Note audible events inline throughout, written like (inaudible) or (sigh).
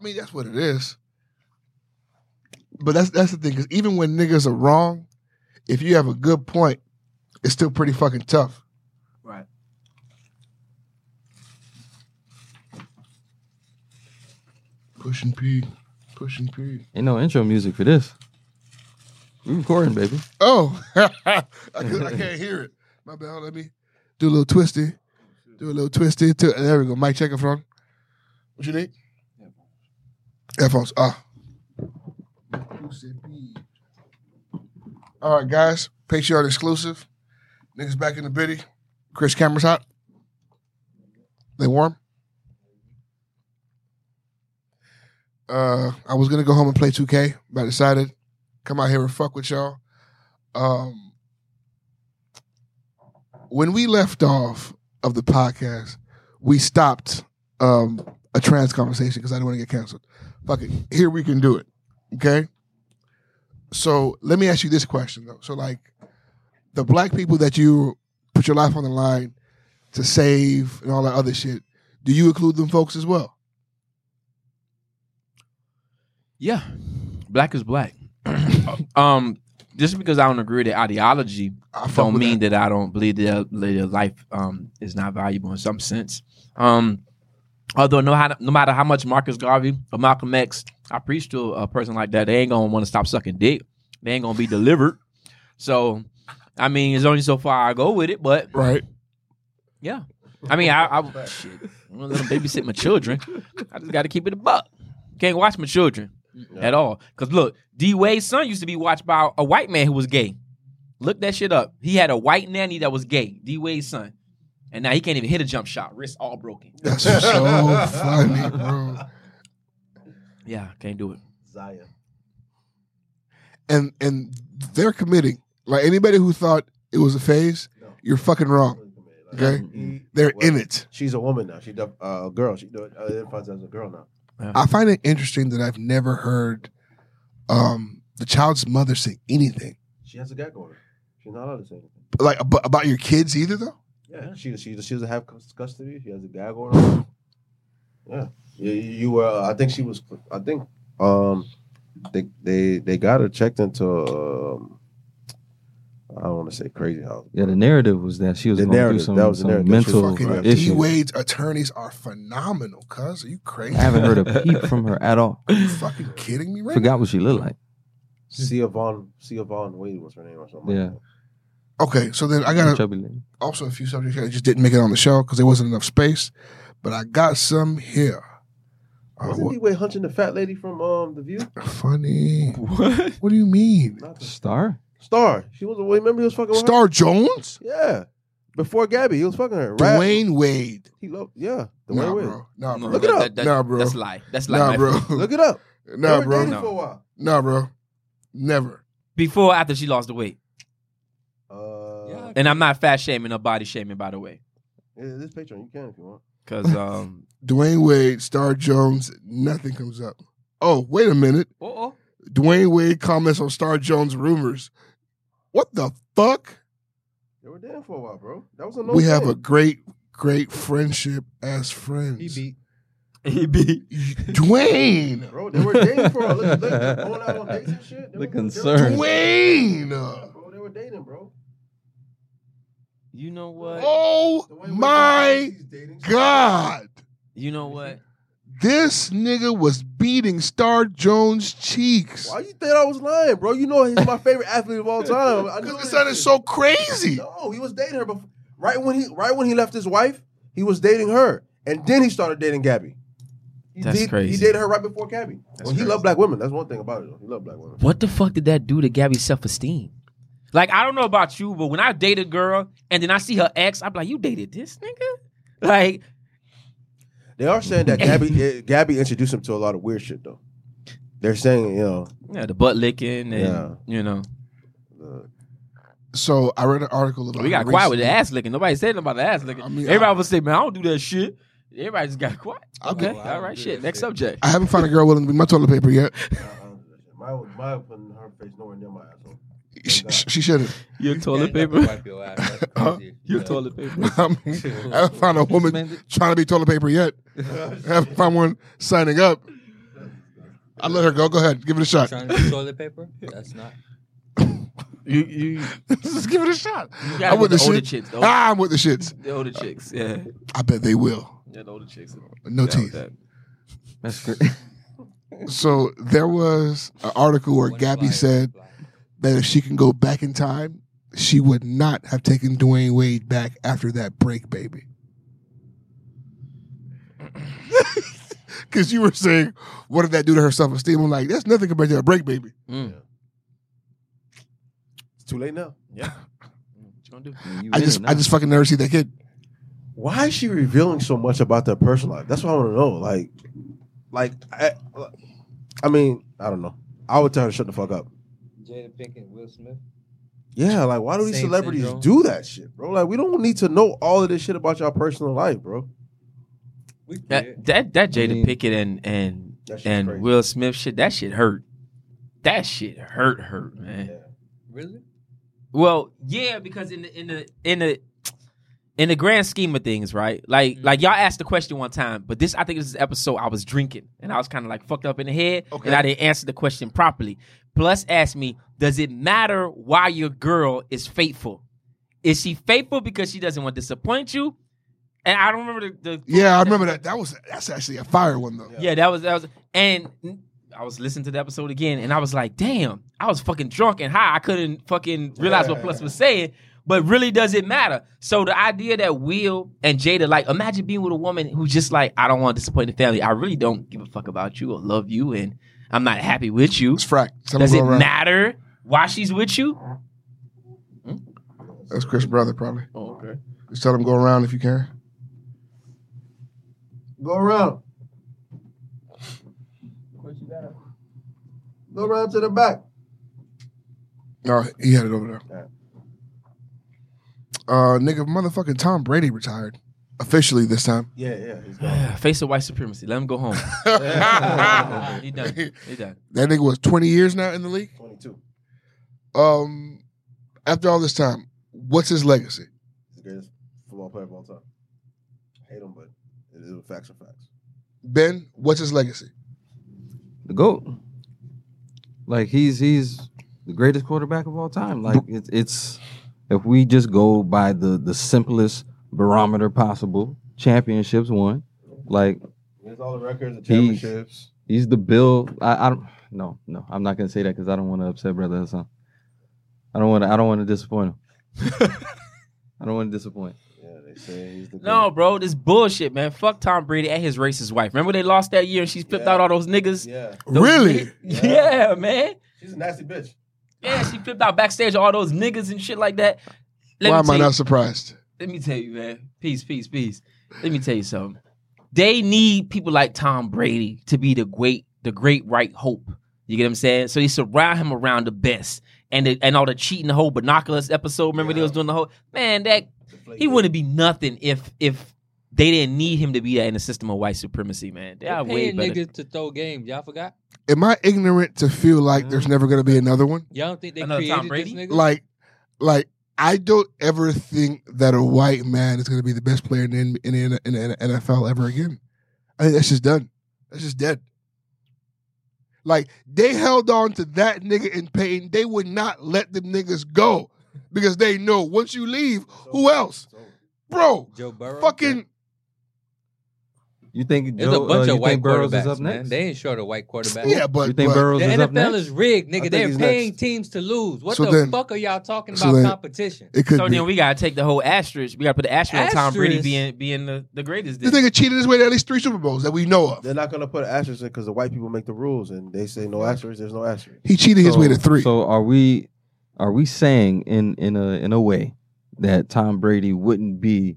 I mean, that's what it is. But that's that's the thing, because even when niggas are wrong, if you have a good point, it's still pretty fucking tough. Right. Pushing P, pushing P. Ain't no intro music for this. We recording, baby. Oh, (laughs) I, could- I can't hear it. My bad. Let me do a little twisty. Do a little twisty. To, there we go. Mic check up front. What you need? Headphones. Ah. All right, guys. Patreon exclusive. Niggas back in the biddy. Chris cameras hot. They warm. Uh, I was gonna go home and play 2K, but I decided come out here and fuck with y'all. Um, when we left off of the podcast, we stopped um, a trans conversation because I didn't want to get canceled. Fuck it. Here we can do it. Okay. So let me ask you this question though. So like the black people that you put your life on the line to save and all that other shit, do you include them folks as well? Yeah, black is black. (clears throat) um, just because I don't agree with the ideology, I don't mean that. that. I don't believe that their life um is not valuable in some sense. Um, although no, how, no matter how much Marcus Garvey or Malcolm X, I preach to a person like that, they ain't gonna want to stop sucking dick. They ain't gonna be delivered. So, I mean, it's only so far I go with it, but right. yeah. I mean, I, I (laughs) shit, I'm gonna let them babysit my children. I just got to keep it a buck. Can't watch my children at all. Cause look, D Wade's son used to be watched by a white man who was gay. Look that shit up. He had a white nanny that was gay. D Wade's son, and now he can't even hit a jump shot. Wrist all broken. (laughs) That's so funny, bro. Yeah, can't do it. Zaya. And and they're committing. Like anybody who thought it was a phase, you're fucking wrong. Okay, He- they're well, in it. She's a woman now. She def- uh, a girl. She do- identifies as a girl now. I find it interesting that I've never heard um, the child's mother say anything She has a gag order. She's not allowed to say anything. like ab- about your kids either, though. Yeah, she she she doesn't have custody. She has a gag order. Yeah, you, you were. I think she was. I think um, they they they got her checked into. Um, I don't want to say crazy house. Yeah, the narrative was that she was The going through narrative, some, that was the some narrative, that mental Fucking right. D issues. Wade's attorneys are phenomenal. Cuz, are you crazy? I haven't heard a (laughs) peep from her at all. Are you fucking kidding me right Forgot what she looked like. Siohvaughn. Sia Vaughn Wade was her name or something. Yeah. Like that. now? Okay, so then I got Chubby lady. also a few subjects here that just didn't make it on the show because there wasn't enough space, but I got some here. Uh, Wasn't what- D Wade hunching the fat lady from um the View? funny. What? What do you mean? Not the Star? Star. She was. A way remember he was fucking with her? Star Jones? Yeah. Before Gabby, he was fucking her. Right? Dwyane Wade. He loved. Yeah. Dwyane Nah, Wade. bro. Nah, bro. Look it up. That, that, Nah, bro. That's lie. That's lie. Nah, bro. friend. (laughs) Look it up. They Nah, were bro. No. for a while. Nah, bro. Never. Before, or after she lost the weight, And I'm not fat shaming or body shaming, by the way, yeah, this Patreon, you can if you want. because (laughs) um. Dwyane Wade, Star Jones, nothing comes up. Oh, wait a minute. Uh oh, Dwyane Wade comments on Star Jones rumors. What the fuck? They were dating for a while, bro. That was a no we have a great, great friendship as friends. He beat. he be Dwyane. Bro, they were dating for a while. Look, look, (laughs) going out on dates and shit. They The were- concern. Dwyane. Yeah, bro, they were dating, bro. You know what? Oh The way we my God. You know what? This nigga was beating Star Jones' cheeks. Why you think I was lying, bro? You know he's my favorite athlete of all (laughs) time. I know Because it this sounded shit. so crazy. No, he was dating her before. Right when he, right when he left his wife, he was dating her, and then he started dating Gabby. He, That's he, crazy. He dated her right before Gabby. That's well, he crazy. loved black women. That's one thing about it. Though. He loved black women. What the fuck did that do to Gabby's self esteem? Like I don't know about you, but when I date a girl and then I see her ex, I'm like, you dated this nigga? Like, They are saying that Gabby, (laughs) eh, Gabby introduced him to a lot of weird shit, though. They're saying, you know, yeah, the butt licking and Yeah. you know, So I read an article about we got how quiet with the ass licking. Nobody said nothing about the ass licking. I mean, Everybody I- would say, man, I don't do that shit. Everybody just got quiet. Okay. Okay, all right, shit. Next subject. I haven't found a girl willing to be my toilet paper yet. my my putting her face nowhere near my asshole. She, she shouldn't. Your toilet You ain't paper. got wipe your ass. Huh? Your toilet paper. (laughs) I, mean, I haven't found a woman trying to be toilet paper yet. (laughs) I haven't found one signing up. I let her go. Go ahead, give it a shot. Trying to do toilet paper? That's not. You you, (laughs) Just give it a shot. I'm gotta with the the older shit. chicks. The older, Ah, I'm with the shits. the older chicks. Yeah, I bet they will. yeah, the older chicks. No teeth. that. That's good. So there was an article where Gabby said one flyer. That if she can go back in time, she would not have taken Dwyane Wade back after that break, baby. (laughs) Because you were saying, what did that do to her self esteem? I'm like, that's nothing compared to a break, baby. Mm. It's too late now. Yeah. (laughs) What you gonna do? You I just, I just fucking never see that kid. Why is she revealing so much about their personal life? That's what I want to know. Like, like, I, I mean, I don't know. I would tell her to shut the fuck up. Jada Pinkett, Will Smith. Yeah, like, why do these Same celebrities syndrome. do that shit, bro? Like, we don't need to know all of this shit about your personal life, bro. We. That that that Jada mean- Pinkett and and and crazy. Will Smith shit. That shit hurt. That shit hurt, hurt, man. Yeah. Really? Well, yeah, because in the in the in the in the grand scheme of things, right? Like mm-hmm. like y'all asked the question one time, but this I think this is the episode I was drinking and I was kind of like fucked up in the head Okay. and I didn't answer the question properly. Plus asked me, does it matter why your girl is faithful? Is she faithful because she doesn't want to disappoint you? And I don't remember the, the Yeah, I remember that. That was that's actually a fire one though. yeah, that was that was, and I was listening to the episode again, and I was like, "Damn, I was fucking drunk and high. I couldn't fucking realize what Plus was saying." But really, does it matter? So the idea that Will and Jada, like, imagine being with a woman who's just like, "I don't want to disappoint the family. I really don't give a fuck about you or love you, and I'm not happy with you." It's frack. Tell Does it around. matter why she's with you? Hmm? That's Chris' brother, probably. Oh, okay. Just tell him go around if you can. Go around. Go around to the back. No, he had it over there. Uh, nigga, motherfucking Tom Brady retired officially this time. Yeah, yeah. He's gone. (sighs) Face of white supremacy. Let him go home. (laughs) he done. He done. That nigga was 20 years now in the league. 22. Um, after all this time, what's his legacy? He's the greatest football player of all time. hate him, but it is facts are facts. Ben, what's his legacy? the goat. Like he's he's the greatest quarterback of all time. Like it's it's if we just go by the the simplest barometer possible, championships won. Like He all the records, the He's- championships. he's the Bill. I, I don't. No, no, I'm not gonna say that because I don't want to upset brother Hassan. I don't want to. I don't want to disappoint him. (laughs) I don't want to disappoint. Yeah, they say he's the No, bro, this bullshit, man. Fuck Tom Brady and his racist wife. Remember they lost that year and she flipped Yeah. out all those niggas? Yeah, Those Really? niggas- Yeah. man. she's a nasty bitch. Yeah, she flipped out backstage all those niggas and shit like that. Let Why am I tell you- not surprised? Let me tell you, man. Peace, peace, peace. Let me tell you something. They need people like Tom Brady to be the great, the great right hope. You get what I'm saying? So they surround him around the best. And the, and all the cheating the whole binoculars episode. Remember they was doing the whole man that he wouldn't be nothing if if they didn't need him to be that in the system of white supremacy, man. They are They're way paying better. niggas to throw games. Y'all forgot? Am I ignorant to feel like there's mm. never going to be another one? Y'all don't think they Another Tom created this nigga? Like, like I don't ever think that a white man is going to be the best player in the, in, the, in the NFL ever again. I think that's just done. That's just dead. Like they held on to that nigga in Peyton. They would not let them niggas go because they know once you leave, who else, bro? Joe Burrow. Fucking You think There's Joe, a bunch uh, of white quarterbacks, is up man. They ain't short of white quarterbacks. yeah, but you think but- Burrows The is up NFL next? is rigged, nigga. They're paying next. teams to lose. What So the then- fuck are y'all talking so about then- competition? It could So be. then we gotta take the whole asterisk. We gotta put the asterisk on Tom Brady being being the, the greatest. this nigga cheated his way to at least three Super Bowls that we know of. They're not gonna put an asterisk in because the white people make the rules and they say no asterisk. There's no asterisk. He cheated his way to three. So are we are we saying in in a in a way that Tom Brady wouldn't be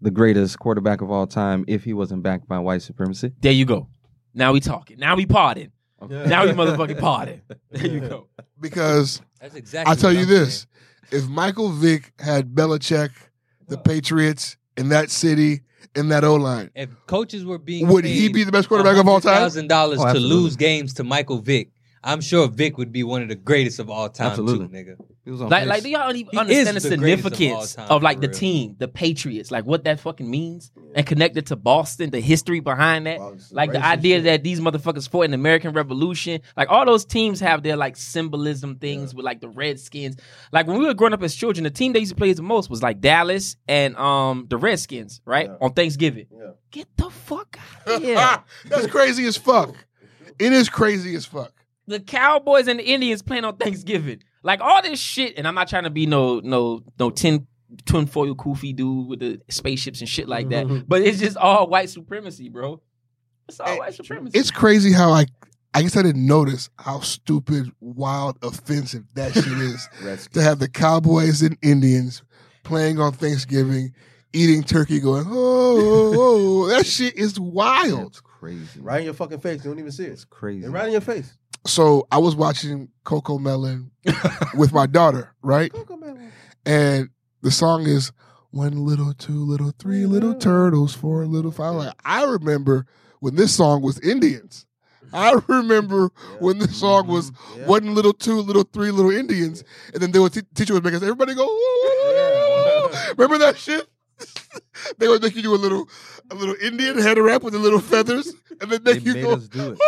the greatest quarterback of all time if he wasn't backed by white supremacy? There you go. Now we talking. Now we parting. Okay. Now we motherfucking parting. (laughs) There you go. because That's exactly. I'll tell you I'm this: if Michael Vick had Belichick, the Patriots in that city in that O line. If coaches were being would he be the best quarterback of all time? Thousand dollars Oh, to lose games to Michael Vick. I'm sure Vick would be one of the greatest of all time, Absolutely. too, nigga. He was on Like, like, do y'all even He understand the is the greatest of all significance time, of, like for the real. team, the Patriots, like what that fucking means, and connected to Boston, the history behind that, Wow, like the racist idea shit. that these motherfuckers fought in the American Revolution, like all those teams have their like symbolism things with like the Redskins. Like when we were growing up as children, the team they used to play the most was like Dallas and um the Redskins, right Yeah. on Thanksgiving. Yeah. Get the fuck out of (laughs) here. That's crazy as fuck. It is crazy as fuck. The Cowboys and the Indians playing on Thanksgiving. Like all this shit, and I'm not trying to be no no no tin twin foil koofy dude with the spaceships and shit like that. Mm-hmm. but it's just all white supremacy, bro. It's all Hey, white supremacy. It's crazy how I I guess I didn't notice how stupid, wild, offensive that shit (laughs) is to have the Cowboys and Indians playing on Thanksgiving, eating turkey, going oh, oh, oh. that (laughs) shit is wild. It's crazy. Right in your fucking face. You don't even see it. It's crazy. It's right in your face. So I was watching Cocomelon (laughs) with my daughter, right? Cocomelon. And the song is one little, two little, three little turtles, four little five. Like, I remember when this song was Indians. I remember when this song was mm-hmm. Yeah. one little, two little, three little Indians, and then they would t- teacher would make us everybody go. Yeah. Remember that shit? (laughs) they would make you do a little, a little Indian head wrap with the little feathers, and then They make you made go. us do it.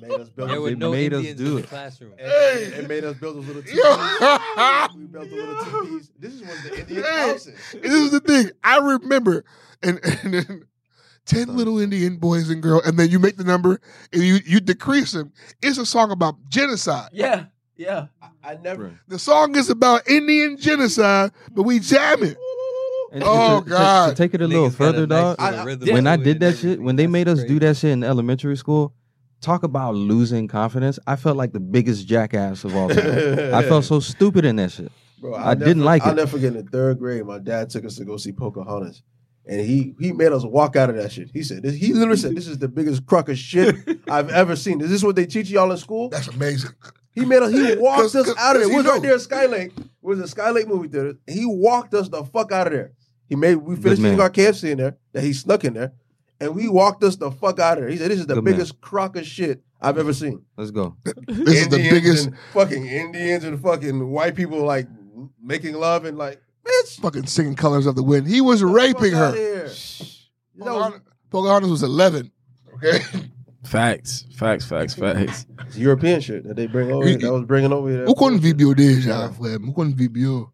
They made us build. There were no made us do in the it. classroom. It, Hey. it made us build those little teepees. Yo. (laughs) we built the little teepees. This is one of the Indian Hey. houses. This is the thing. I remember, and, and then ten little Indian boys and girls, and then you make the number and you you decrease them. It's a song about genocide. yeah, yeah. I never. Right. The song is about Indian genocide, but we jam it. (laughs) And Oh, to, to- God. To, take it a little Niggas got a further, nice dog. I- I- when I did that shit, when they made us crazy. do that shit in elementary school, talk about losing confidence. I felt like the biggest jackass of all time. I felt so (laughs) stupid in that shit. Bro, I I'll never- didn't like it. I'll never forget in the third grade, my dad took us to go see Pocahontas. And he he made us walk out of that shit. He said, this, he literally said, this is the biggest crock of shit (laughs) I've ever seen. Is this what they teach y'all in school? That's amazing. He made us, he (laughs) walked 'Cause- us 'cause- out of 'cause there. It he was right there at Skylake. It was a Skylake movie theater. He walked us the fuck out of there. He made, we finished man. eating our KFC in there that he snuck in there. And we walked us the fuck out of there. He said, this is the Good man. biggest crock of shit I've ever seen. Let's go. (laughs) This is the Indians biggest and fucking Indians and fucking white people like making love and like, bitch, fucking singing colors of the wind. He was get the raping fuck outta her. here. That was Pocahontas, Pocahontas was eleven. Okay. Facts, facts, facts, facts. it's European shit that they bring over. here. That was bringing over here. O quando viu deja, Flem? O quando viu?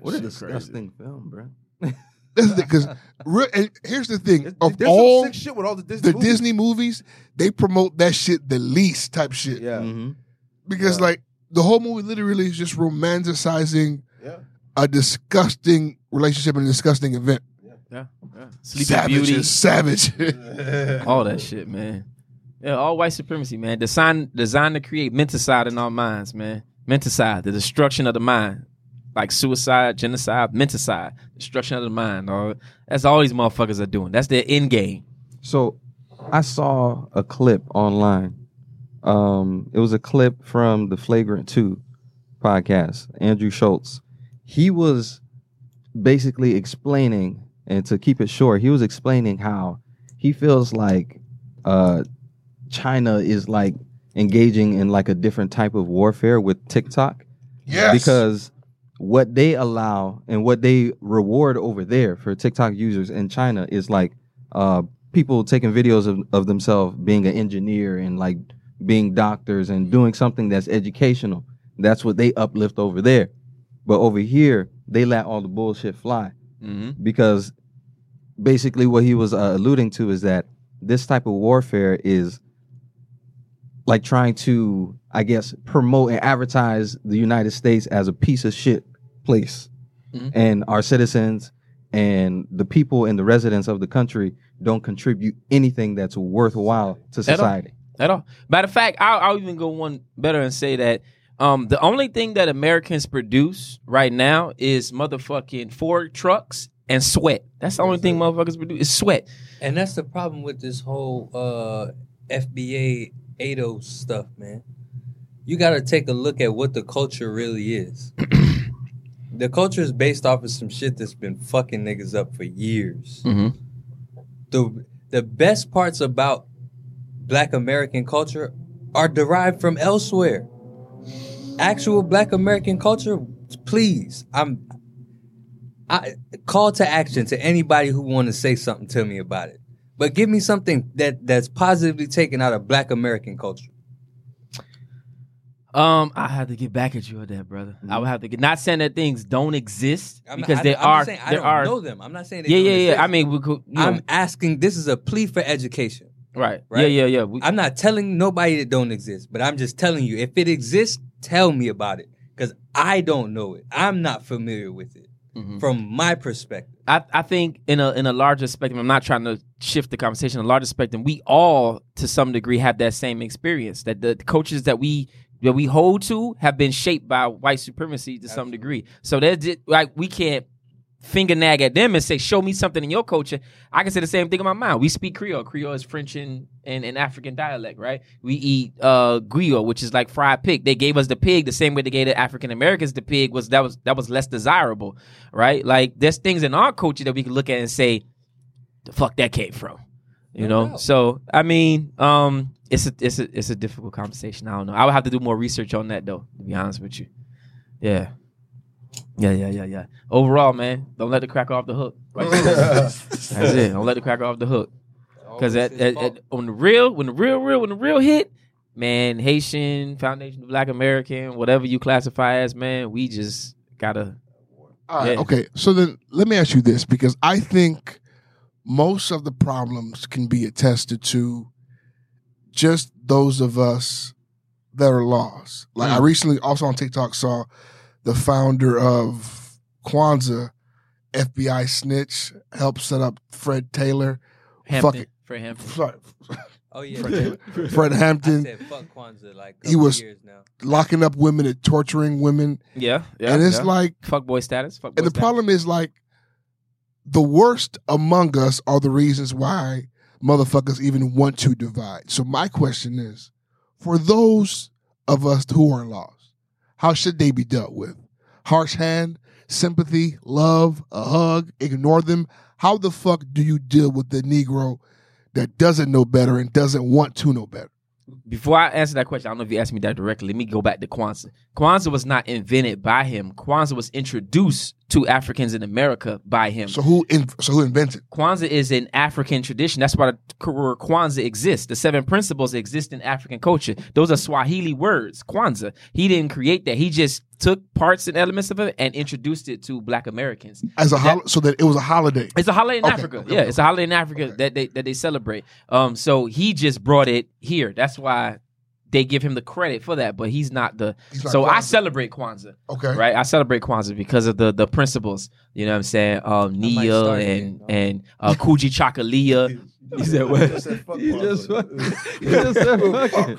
What a Shit crazy. disgusting film, bro. (laughs) (laughs) That's because and here's the thing There's, of there's all some sick shit with all the Disney the movies. Disney movies, they promote that shit the least type shit. Yeah, Mhm. Because Yeah. like the whole movie literally is just romanticizing yeah. a disgusting relationship and a disgusting event. Yeah, yeah. Sleeping savage Beauty, savage. (laughs) all that shit, man. Yeah, all white supremacy, man. Design, designed to create menticide in our minds, man. Menticide, the destruction of the mind, like suicide, genocide, menticide, destruction of the mind. Dog. That's all these motherfuckers are doing. That's their end game. So I saw a clip online. Um, it was a clip from the Flagrant 2 podcast, Andrew Schulz. He was basically explaining, and to keep it short, he was explaining how he feels like uh, China is like engaging in like a different type of warfare with TikTok yes. because what they allow and what they reward over there for TikTok users in China is like uh, people taking videos of, of themselves being an engineer and like being doctors and doing something that's educational. That's what they uplift over there. But over here, they let all the bullshit fly Mm-hmm. because basically what he was uh, alluding to is that this type of warfare is like trying to i guess promote and advertise the united states as a piece of shit place Mhm. and our citizens and the people and the residents of the country don't contribute anything that's worthwhile to society At all. Matter of fact, I'll, I'll even go one better and say that um, the only thing that Americans produce right now is motherfucking Ford trucks and sweat. That's the only thing motherfuckers produce is sweat. And that's the problem with this whole uh, FBA ADO stuff, man. You got to take a look at what the culture really is. (clears throat) the culture is based off of some shit that's been fucking niggas up for years. Mm-hmm. The the best parts about Black American culture are derived from elsewhere. Actual Black American culture, please. I'm. I call to action to anybody who want to say something to me about it. But give me something that that's positively taken out of Black American culture. Um, I have to get back at you on that, brother. I would have to get. Not saying that things don't exist I'm because not, I'm are saying, I there don't are. know them. I'm not saying they yeah, don't yeah, yeah. I mean, we could. You know, I'm asking. This is a plea for education. right. right. Yeah, yeah, yeah. We, I'm not telling nobody that don't exist, but I'm just telling you if it exists, tell me about it because I don't know it. I'm not familiar with it Mhm. from my perspective. I, I think in a in a larger spectrum, I'm not trying to shift the conversation. In a larger spectrum, we all to some degree have that same experience. That the coaches that we that we hold to have been shaped by white supremacy to some degree. So that's it, like we can't finger nag at them and say, "Show me something in your culture." I can say the same thing in my mind. We speak Creole. Creole is French and, and, and African dialect, right? We eat uh griot, which is like fried pig. They gave us the pig the same way they gave the African Americans the pig was that was that was less desirable, right? Like there's things in our culture that we can look at and say, "The fuck that came from," you No know. So I mean, um, it's a it's a it's a difficult conversation. I don't know. I would have to do more research on that though. To be honest with you, yeah. Yeah, yeah, yeah, yeah. Overall, man, don't let the cracker off the hook. Right? (laughs) That's it. Don't let the cracker off the hook. Because Always at, at, at- on the real, when the real, real, when the real hit, man, Haitian Foundation of Black American, whatever you classify as, man, we just gotta. All right, Yeah. okay. So then let me ask you this because I think most of the problems can be attested to just those of us that are lost. Like I Mm. recently also on TikTok saw the founder of Kwanzaa, FBI snitch, helped set up Fred Taylor. Hampton, Fuck it. Fred Hampton. (laughs) Sorry, oh yeah, Fred, man. (laughs) Fred I Hampton said fuck Kwanzaa like He was- years now. locking up women and torturing women. Yeah, yeah. and it's yeah. like fuck boy status. Fuck boy And the status. problem is like the worst among us are the reasons why motherfuckers even want to divide. So my question is, for those of us who are lost, how should they be dealt with? Harsh hand, sympathy, love, a hug, ignore them. How the fuck do you deal with the Negro that doesn't know better and doesn't want to know better? Before I answer that question, I don't know if you asked me that directly. Let me go back to Kwanzaa. Kwanzaa was not invented by him. Kwanzaa was introduced to Africans in America by him. So who in, so who invented? Kwanzaa is an African tradition. That's why the word Kwanzaa exists. The seven principles exist in African culture. Those are Swahili words. Kwanzaa. He didn't create that. He just took parts and elements of it and introduced it to Black Americans. As a hol- so that it was a holiday. It's a holiday in Okay, Africa. okay, yeah, okay. it's a holiday in Africa that they that they celebrate. Um, so he just brought it here. That's why they give him the credit for that. But he's not the. He's not so I celebrate Kwanzaa, Okay. right? I celebrate Kwanzaa because of the the principles. You know what I'm saying? Um, Nia and and uh, Kujichagulia. (laughs) He said what? just said fuck You just Kwanzaa. you just said fuck it.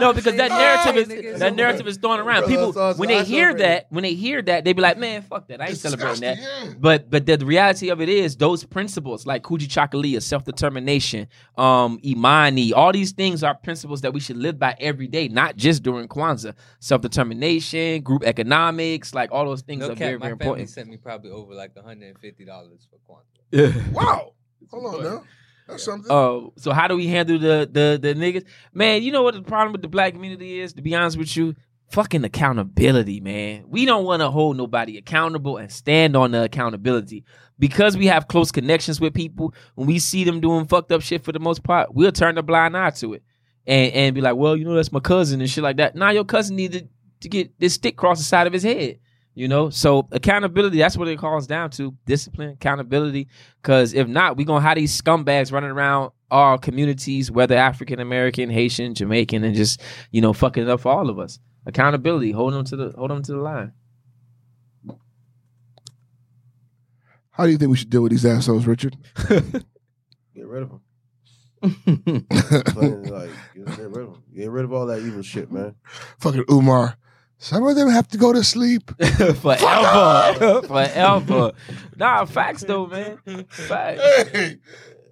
No, because that narrative Nigga, is that narrative is thrown around. People so- so when they hear that, when they hear that, they be like, "Man, fuck that! I ain't It's celebrating that." yeah. But but the, the reality of it is those principles like Kujichagulia, self determination, um, Imani, all these things are principles that we should live by every day, not just during Kwanzaa. Self determination, group economics, like all those things No are cap, very my very family important. sent me probably over like $150 for Kwanzaa. Wow. Hold on now. That's something. Oh, so how do we handle the the the niggas? Man, you know what the problem with the black community is? To be honest with you, fucking accountability, man. We don't want to hold nobody accountable and stand on the accountability because we have close connections with people. When we see them doing fucked up shit for the most part, we'll turn a blind eye to it and and be like, well, you know, that's my cousin and shit like that. Nah, your cousin needed to get this stick across the side of his head. You know, so accountability, that's what it calls down to discipline, accountability. Because if not, we're going to have these scumbags running around our communities, whether African American, Haitian, Jamaican, and just, you know, fucking it up for all of us. Accountability, hold them to the hold them to the line. How do you think we should deal with these assholes, Richard? (laughs) Get rid of them. (laughs) Like, get rid of them. Get rid of all that evil shit, man. Fucking Umar. Some of them have to go to sleep. (laughs) Forever. (laughs) Forever. Nah, facts though, man. Facts. Hey,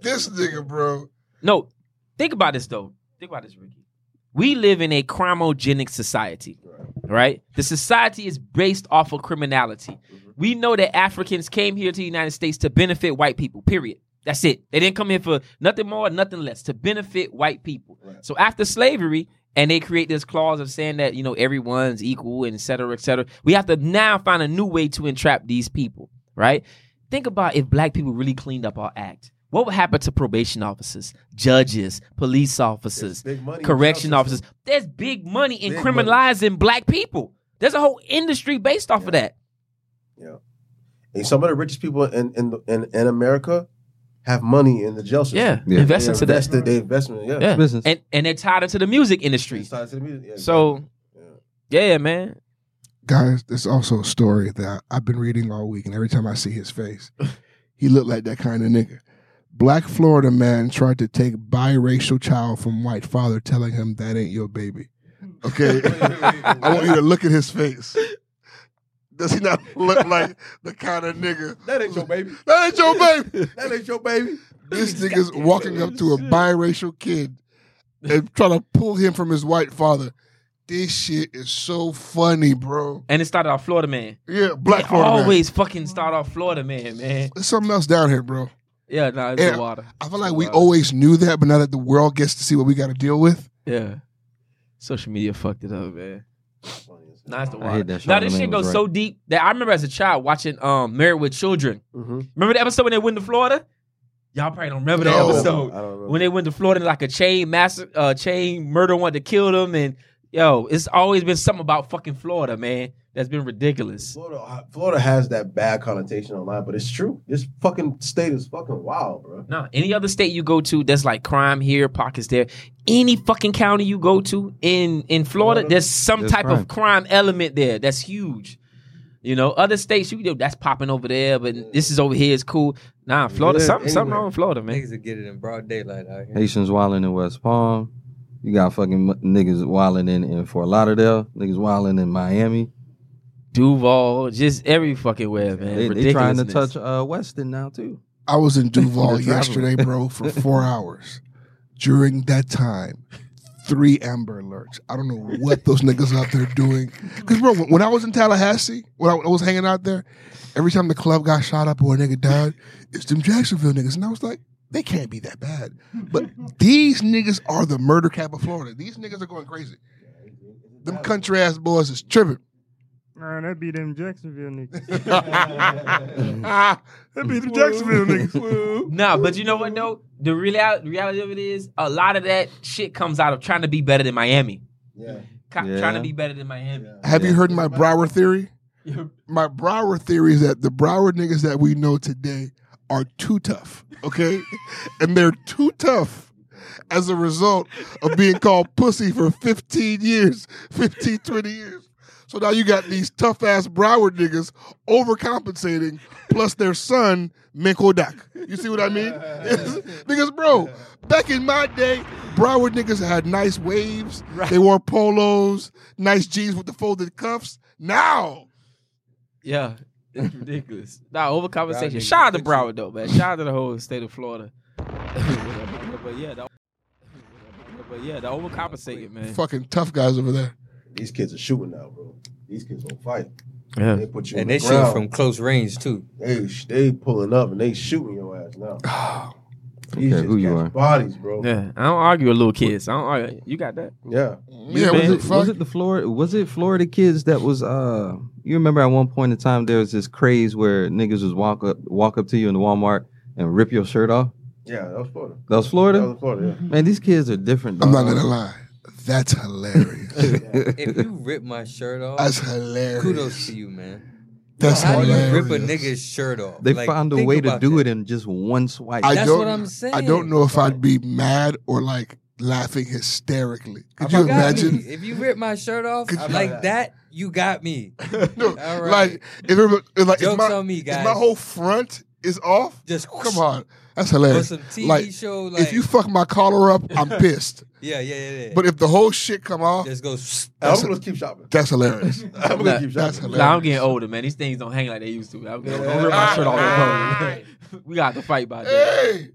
this nigga, bro. No, think about this though. Think about this, Ricky. We live in a crimogenic society, right? The society is based off of criminality. Mm-hmm. We know that Africans came here to the United States to benefit white people, period. That's it. They didn't come here for nothing more, nothing less, to benefit white people. Right. So after slavery, and they create this clause of saying that you know everyone's equal and et cetera, et cetera. We have to now find a new way to entrap these people, right? Think about if black people really cleaned up our act. What would happen to probation officers, judges, police officers, There's big money in correction officers? There's big money in Big criminalizing black people. There's a whole industry based off of that. Yeah. And some of the richest people in in, in, in America have money in the jail system. Yeah, Yeah. invest They into that. invested, they investment, yeah. Yeah, Business. and and they're tied into the music industry. It's tied to the music. Yeah, So, yeah, man. Guys, there's also a story that I've been reading all week, and every time I see his face, (laughs) he looked like that kind of nigga. Black Florida man tried to take biracial child from white father, telling him that ain't your baby. (laughs) Okay, (laughs) I want you to look at his face. Does he not (laughs) look like the kind of nigga that ain't your baby. that ain't your baby? (laughs) That ain't your baby. This nigga's walking up to a biracial kid and trying to pull him from his white father. This shit is so funny, bro. And it started off Florida man. Yeah, black They Florida man. always fucking start off Florida man, man. There's something else down here, bro. Yeah, nah, it's Yeah. the water. I feel like we always knew that, but now that the world gets to see what we got to deal with, Yeah. Social media fucked it up, man. Nah, it's the I water. hate that Now this shit goes right. so deep that I remember as a child watching um Married with Children. Mm-hmm. Remember the episode when they went to Florida? Y'all probably don't remember the No. episode. I don't know. When they went to Florida, like a chain mass, uh, chain murder wanted to kill them, and yo, it's always been something about fucking Florida, man. That's been ridiculous. Florida, uh, Florida has that bad connotation online, but it's true. This fucking state is fucking wild, bro. No, any other state you go to, there's like crime here, pockets there. Any fucking county you go to in in Florida, Florida, there's some there's type crime. of crime element there. That's huge. You know, other states, you know, that's popping over there, but this is over here. It's cool. Nah, Florida, Yeah, something, something wrong with Florida, man. Niggas will get it in broad daylight out here. Haitians wilding in West Palm. You got fucking niggas wilding in, in Fort Lauderdale. Niggas wilding in Miami. Duval, just every fucking where, man. They, they trying to touch uh, Weston now too. I was in (laughs) Duval yesterday, bro, for four (laughs) hours. During that time, three Amber Alerts. I don't know what those niggas out there doing. Because, bro, when when I was in Tallahassee, when I was hanging out there, every time the club got shot up or a nigga died, it's them Jacksonville niggas. And I was like, they can't be that bad. But (laughs) these niggas are the murder cap of Florida. These niggas are going crazy. Them country ass boys is tripping. Man, that be them Jacksonville niggas. (laughs) (laughs) that be the Jacksonville niggas. Nah, but you know what though? The real reality of it is a lot of that shit comes out of trying to be better than Miami. Yeah. Co- Yeah. Trying to be better than Miami. Have you heard my Broward theory? My Broward theory is that the Broward niggas that we know today are too tough, okay? (laughs) and they're too tough as a result of being called pussy for 15 years, 15, 20 years. So now you got these tough ass Broward niggas overcompensating, plus their son, Minko Dak. You see what I mean? (laughs) because, bro, back in my day, Broward niggas had nice waves. They wore polos, nice jeans with the folded cuffs. Now, Yeah. (laughs) It's ridiculous. Nah, overcompensation. Broward Shout out to fix. Broward though, man. Shout out to the whole state of Florida. (laughs) but yeah, the, but yeah, the overcompensating, man. fucking tough guys over there. These kids are shooting now, bro. These kids don't fight. Yeah. They put you And they the shoot from close range too. They they pulling up and they shooting your ass now. (sighs) These Okay, who you are? Bodies, bro. Yeah. I don't argue with little kids. I don't argue. You got that? Yeah. Yeah, man. was it Was it the Florida? Was it Florida kids that was? uh You remember at one point in time there was this craze where niggas was walk up walk up to you in the Walmart and rip your shirt off. Yeah, that was Florida. That was Florida. That was Florida, yeah. Man, these kids are different. I'm not gonna lie. That's hilarious. (laughs) If you rip my shirt off, That's hilarious. kudos to you, man. That's How do you rip a nigga's shirt off? They Like, found a way to do that. it in just one swipe. I That's don't, what I'm saying. I don't know if I'd be mad or like laughing hysterically. Could You you imagine? me. If you rip my shirt off Could you- like that, you got me. (laughs) no, All right. like if, it, if like if my, on me, if guys. my whole front is off, Just come on, that's hilarious. some TV Like, show. Like if you fuck my collar up, I'm (laughs) pissed. Yeah, yeah, yeah, yeah. But if the whole shit come off, just goes. (laughs) I'm gonna keep shopping. that's hilarious. (laughs) I'm gonna keep That's shopping. hilarious. Nah, I'm getting older, man. These things don't hang like they used to. I'm getting, don't rip my shirt off. bro. (laughs) we got to fight about that. Hey,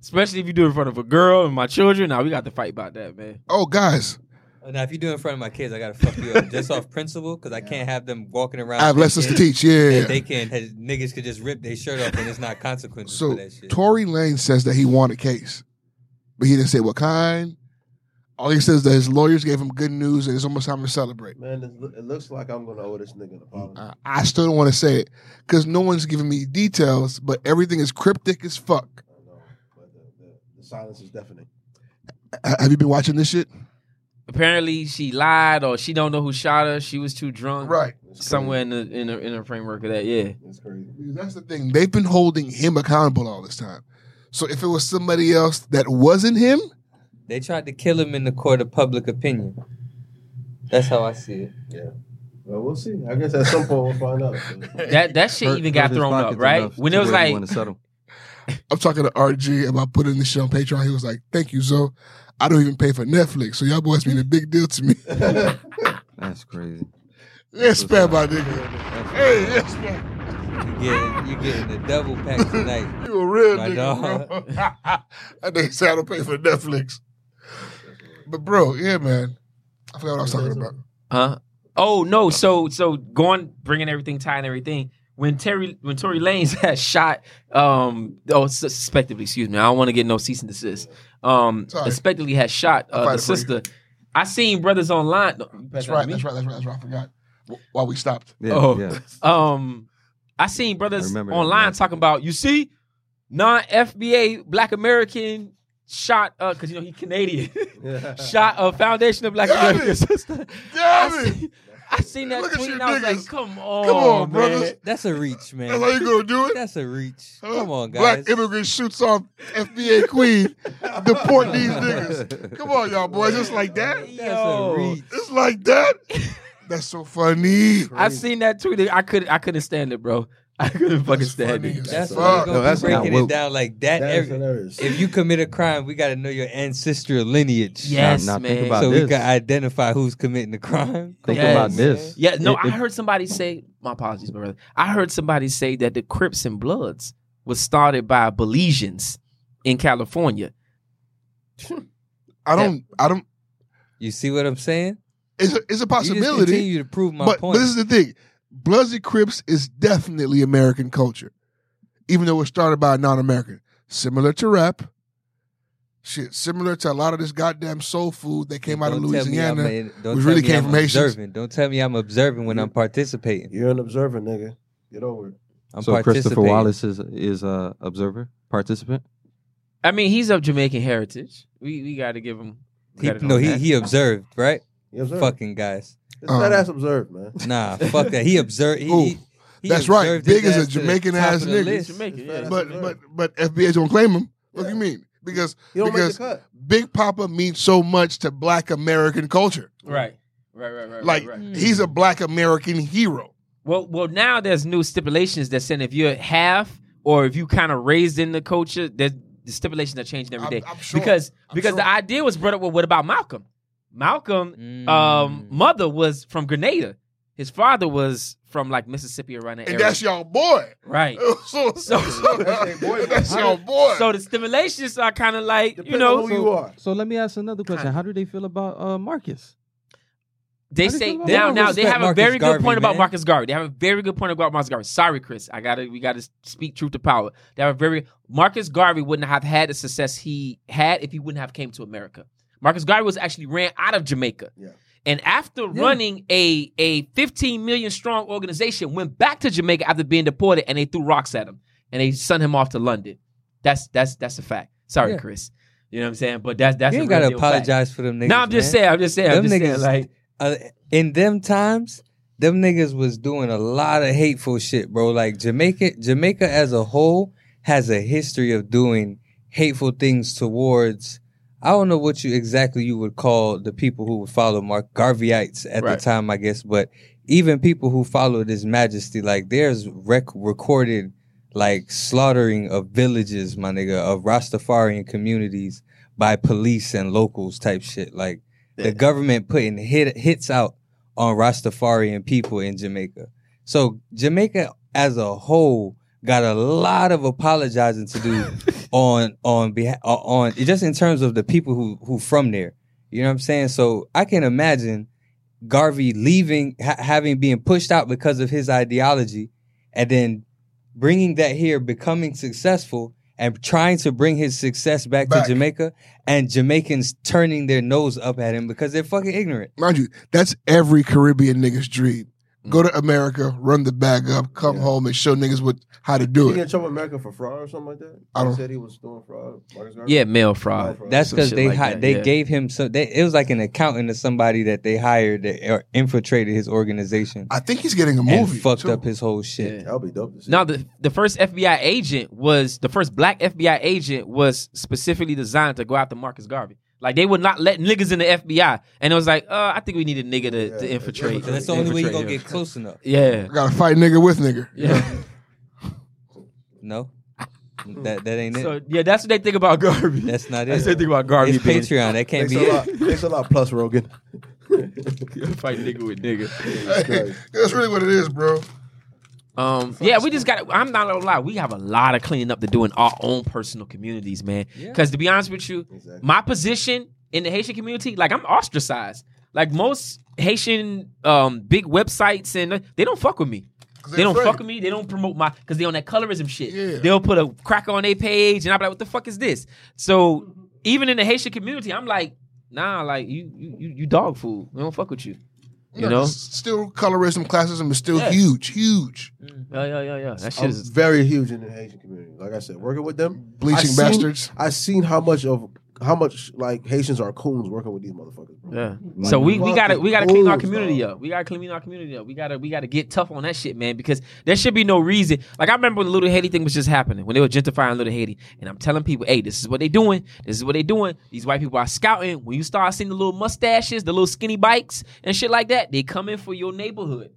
Especially if you do it in front of a girl and my children. Now we got to fight about that, man. oh guys, Now, if you do it in front of my kids, I gotta fuck you up just off principle because I can't have them walking around. I have lessons to teach. Yeah, yeah. They can has- niggas could just rip their shirt off and it's not consequences So for that shit. Tory Lanez says that he won a case, but he didn't say what kind. All he says is that his lawyers gave him good news and it's almost time to celebrate. Man, it, looks like I'm gonna owe this nigga an apology. Uh, I still don't want to say it because no one's giving me details, but everything is cryptic as fuck. I know, but the, the, the silence is deafening. H- have you been watching this shit? Apparently, she lied or she don't know who shot her. She was too drunk. Right. Somewhere in the in the, in the framework of that, yeah. That's crazy. Because that's the thing. They've been holding him accountable all this time. So if it was somebody else that wasn't him, They tried to kill him in the court of public opinion. That's how I see it. Yeah. Well, we'll see. I guess at some point we'll find out. but- (laughs) That that shit Hurt- even got thrown up, right? When it was like. I'm talking to RG about putting this shit on Patreon. He was like, "Thank you, Zo. I don't even pay for Netflix, so y'all boys mean a big deal to me." (laughs) That's crazy. yes, man, my nigga. Hey, yes, man. You get you getting the double pack tonight. (laughs) You a real My nigga, dog. bro. that nigga said I don't pay for Netflix. But bro, yeah, man. I forgot what I was talking about. huh? Oh no! So so going bringing everything, tying everything. When Terry when Tory Lanez (laughs) had shot, um, oh sus- suspectively, excuse me, I don't want to get no cease and desist. Um, Sorry. suspectively had shot uh, the it for you. sister. I seen brothers online. no, That's pass that to right. That's right. That's right. That's right. I forgot. While we stopped. Yeah, Oh. yeah. (laughs) Um, I seen I brothers remember that, online man. talking about you see, non FBA Black American shot uh because you know he Canadian (laughs) shot a foundation of Black Damn American it. sister. I Damn it. seen, I seen that Look at tweet you and I was like, come on, Come on, man. brothers. That's a reach, That's how man. you gonna do it? That's a reach. Huh? Come on, guys. Black immigrant shoots off FBA queen. (laughs) Deport these niggas. Come on, y'all boys. It's like that. That's Yo. a reach. It's like that. (laughs) That's so funny. I seen that tweet. I couldn't. I couldn't stand it, bro. I couldn't fucking stand funny it. as That's fuck. why we're gonna that's be breaking not it down like that. That is Every, hilarious. if you commit a crime, we got to know your ancestral lineage. Yes, now man. think about so we this. can identify who's committing the crime. (laughs) Think Yes. about this. Yeah, no, It- I it- heard somebody say. My apologies, my brother. I heard somebody say that the Crips and Bloods was started by Belizeans in California. (laughs) I don't. I don't. You see what I'm saying? It's a, it's a You just possibility. continue to prove my But, point. but this is the thing: Bloods and Crips is definitely American culture, even though it was started by a non-American. Similar to rap, shit. Similar to a lot of this goddamn soul food that came out of Don't tell me Louisiana. a- don't which really me came I'm from Haitians. observing. Don't tell me I'm observing when I'm participating. You're an observer, nigga. Get over it. I'm so Christopher. Wallace is is a observer participant. I mean, he's of Jamaican heritage. We we got to give him. He, no, he that. he observed, right? You observe. Fucking guys. It's Um, that ass observed, man. Nah, fuck that. He observed. He, Who? he, he That's right. Big his is a ass to the Jamaican top ass nigga. list. Jamaican, yeah. That's But but but FBA don't claim him. What do you mean? Because You don't because make the cut. Big Poppa means so much to Black American culture. right, right, right, right. Like right, right. he's a Black American hero. Well, well, now there's new stipulations that saying if you're half or if you kind of raised in the culture, there's the stipulations are changing every day. I'm- I'm sure. Because I'm because sure. the idea was brought up. Well, what about Malcolm? Malcolm, Mm. um, mother was from Grenada. His father was from like Mississippi around that And area. that's y'all boy. right. (laughs) so, So- (laughs) that's, that's y'all boy. So the stimulations are kind of like Depends you know on who you are. So let me ask another question. Kinda. How do they feel about uh, Marcus? they How do you say feel now now they Respect have a Marcus very good Garvey, point about. Marcus Garvey. They have a very good point about Marcus Garvey. Sorry, Chris, I gotta we gotta speak truth to power. They have a very Marcus Garvey wouldn't have had the success he had if he wouldn't have came to America. Marcus Garvey was actually ran out of Jamaica. Yeah. And after running a a 15 million strong organization, went back to Jamaica after being deported, and they threw rocks at him, and they sent him off to London. That's that's that's a fact. Sorry, Yeah. Chris. You know what I'm saying? But that's that's you ain't real gotta deal fact. apologize for them niggas. No, I'm just man. saying. I'm just saying. I'm Them just saying. Like uh, in them times, them niggas was doing a lot of hateful shit, bro. Like Jamaica, Jamaica as a whole has a history of doing hateful things towards. I don't know what you exactly you would call the people who would follow Mark Garveyites at Right. the time, I guess, but even people who followed His Majesty, like there's rec- recorded like slaughtering of villages, my nigga, of Rastafarian communities by police and locals type shit. Like the government putting hit, hits out on Rastafarian people in Jamaica. So Jamaica as a whole got a lot of apologizing to do (laughs) on on behalf uh, on just in terms of the people who who from there You know what I'm saying? So I can imagine Garvey leaving, ha- having being pushed out because of his ideology, and then bringing that here, becoming successful, and trying to bring his success back, Back. to Jamaica, and Jamaicans turning their nose up at him because they're fucking ignorant. Mind you, that's every Caribbean nigga's dream. Mm. Go to America, run the bag up, come Yeah. home, and show niggas what how to Did do he get it. in trouble with America for fraud or something like that? I don't- He said he was doing fraud. Yeah, mail fraud. fraud. That's because they like hi- that, they yeah. gave him so they, it was like an accountant or somebody that they hired that or infiltrated his organization I think he's getting a and movie. fucked too. up his whole shit. Yeah. That would be dope to see. Now the the first FBI agent was the first black FBI agent was specifically designed to go after Marcus Garvey. Like they would not let niggas in the FBI, and it was like, uh, I think we need a nigga to, Yeah, to infiltrate. So that's the only way you're gonna him. get close enough. Yeah, I gotta fight nigga with nigga. yeah. No, that that ain't it. so yeah, that's what they think about Garvey. That's not That's it. what they think about Garvey. It's being- Patreon. That can't Thanks be a lot. it. Thanks a lot, plus Rogan. (laughs) Fight nigga with nigga. Hey, that's really what it is, bro. Um, yeah, we just got. I'm not gonna lie. We have a lot of cleaning up to do in our own personal communities, man. Yeah. Because to be honest with you, Exactly. my position in the Haitian community, like I'm ostracized. Like most Haitian um big websites and uh, they don't fuck with me. They don't afraid. fuck with me. They don't promote my because they on that colorism shit. Yeah. They'll put a cracker on their page, and I'm like, "What the fuck is this?" So even in the Haitian community, I'm like, "Nah, like you, you, you, you dog food. We don't fuck with you." You know? s- still colorism, classism is still Yeah. huge, huge. Mm. Yeah, yeah, yeah, yeah. That shit I'm is very huge in the Haitian community. Like I said, working with them, Bleaching I seen- bastards. I seen how much of how much like Haitians are coons working with these motherfuckers. Bro. Yeah. So we, we gotta we gotta clean our community fools, up. We gotta clean our community up. We gotta we gotta get tough on that shit, man. Because there should be no reason. Like I remember when the Little Haiti thing was just happening when they were gentrifying Little Haiti, and I'm telling people, hey, this is what they doing. This is what they doing. These white people are scouting. When you start seeing the little mustaches, the little skinny bikes and shit like that, they coming for your neighborhood.